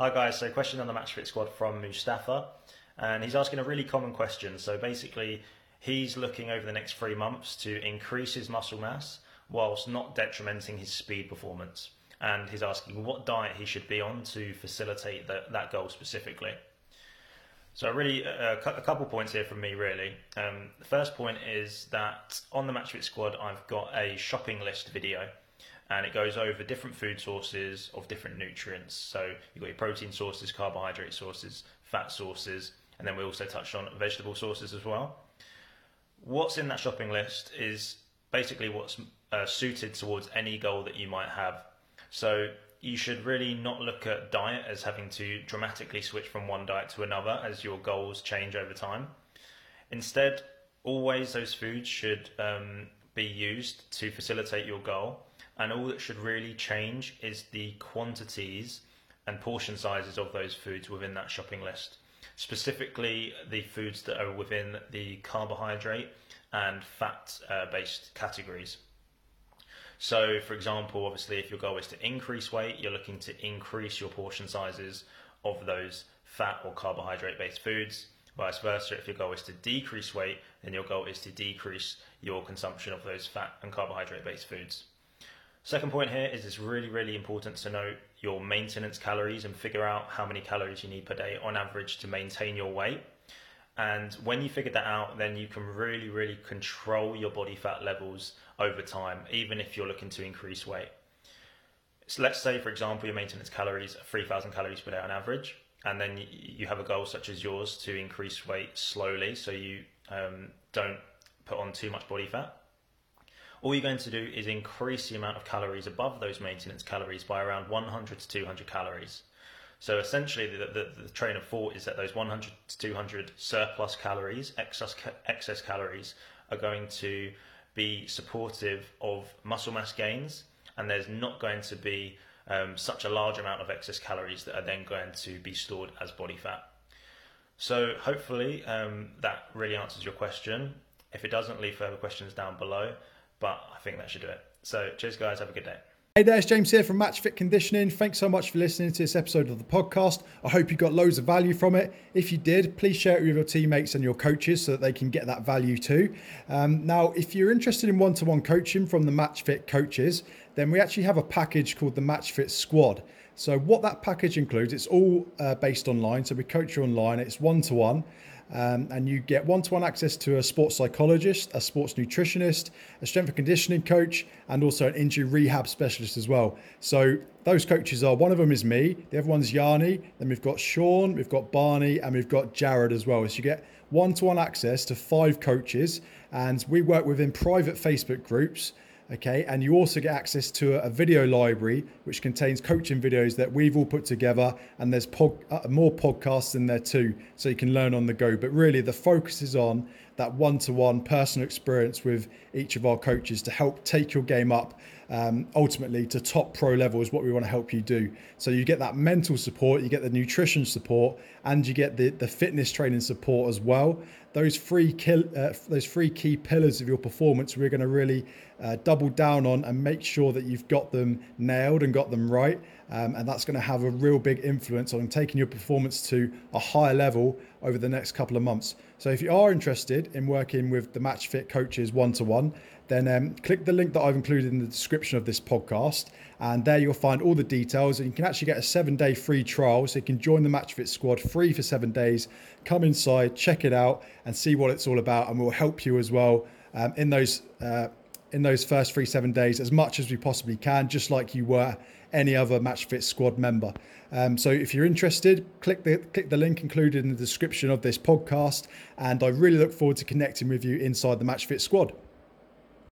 Hi guys, so question on the Match Fit squad from Mustafa, and he's asking a really common question. So basically, he's looking over the next three months to increase his muscle mass whilst not detrimenting his speed performance. And he's asking what diet he should be on to facilitate that, that goal specifically. So, really, a, a couple points here from me, really. Um, the first point is that on the MatchFit squad, I've got a shopping list video and it goes over different food sources of different nutrients. So, you've got your protein sources, carbohydrate sources, fat sources, and then we also touched on vegetable sources as well. What's in that shopping list is basically what's uh, suited towards any goal that you might have. So you should really not look at diet as having to dramatically switch from one diet to another as your goals change over time. Instead, always those foods should um, be used to facilitate your goal, and all that should really change is the quantities and portion sizes of those foods within that shopping list. Specifically, the foods that are within the carbohydrate and fat uh, based categories. So, for example, obviously, if your goal is to increase weight, you're looking to increase your portion sizes of those fat or carbohydrate based foods. Vice versa, if your goal is to decrease weight, then your goal is to decrease your consumption of those fat and carbohydrate based foods. Second point here is it's really, really important to note your maintenance calories and figure out how many calories you need per day on average to maintain your weight. And when you figure that out, then you can really, really control your body fat levels over time, even if you're looking to increase weight. So let's say, for example, your maintenance calories are 3,000 calories per day on average, and then you have a goal such as yours to increase weight slowly so you um, don't put on too much body fat. All you're going to do is increase the amount of calories above those maintenance calories by around 100 to 200 calories. So essentially, the, the, the, train of thought is that those 100 to 200 surplus calories, excess, excess calories, are going to be supportive of muscle mass gains, and there's not going to be um, such a large amount of excess calories that are then going to be stored as body fat. So hopefully um, that really answers your question. If it doesn't, leave further questions down below, but I think that should do it. So cheers, guys. Have a good day. Hey there, it's James here from Match Fit Conditioning. Thanks so much for listening to this episode of the podcast. I hope you got loads of value from it. If you did, please share it with your teammates and your coaches so that they can get that value too. Um, now, if you're interested in one to one coaching from the Match Fit coaches, then we actually have a package called the Match Fit Squad. So, what that package includes, it's all uh, based online. So, we coach you online, it's one to one. Um, and you get one to one access to a sports psychologist, a sports nutritionist, a strength and conditioning coach, and also an injury rehab specialist as well. So, those coaches are one of them is me, the other one's Yanni, then we've got Sean, we've got Barney, and we've got Jared as well. So, you get one to one access to five coaches, and we work within private Facebook groups okay? And you also get access to a, video library which contains coaching videos that we've all put together and there's pod, uh, more podcasts in there too so you can learn on the go. But really the focus is on that one-to-one personal experience with each of our coaches to help take your game up um, ultimately to top pro level is what we want to help you do. So you get that mental support you get the nutrition support and you get the, the fitness training support as well. Those three kill, uh, those three key pillars of your performance we're going to really uh, double down on and make sure that you've got them nailed and got them right um, and that's going to have a real big influence on taking your performance to a higher level over the next couple of months so if you are interested in working with the match fit coaches one to one then um, click the link that I've included in the description of this podcast. And there you'll find all the details. And you can actually get a seven day free trial. So you can join the MatchFit squad free for seven days. Come inside, check it out, and see what it's all about. And we'll help you as well um, in those. Uh, in those first three seven days as much as we possibly can, just like you were any other MatchFit squad member. Um, so if you're interested, click the click the link included in the description of this podcast, and I really look forward to connecting with you inside the MatchFit squad.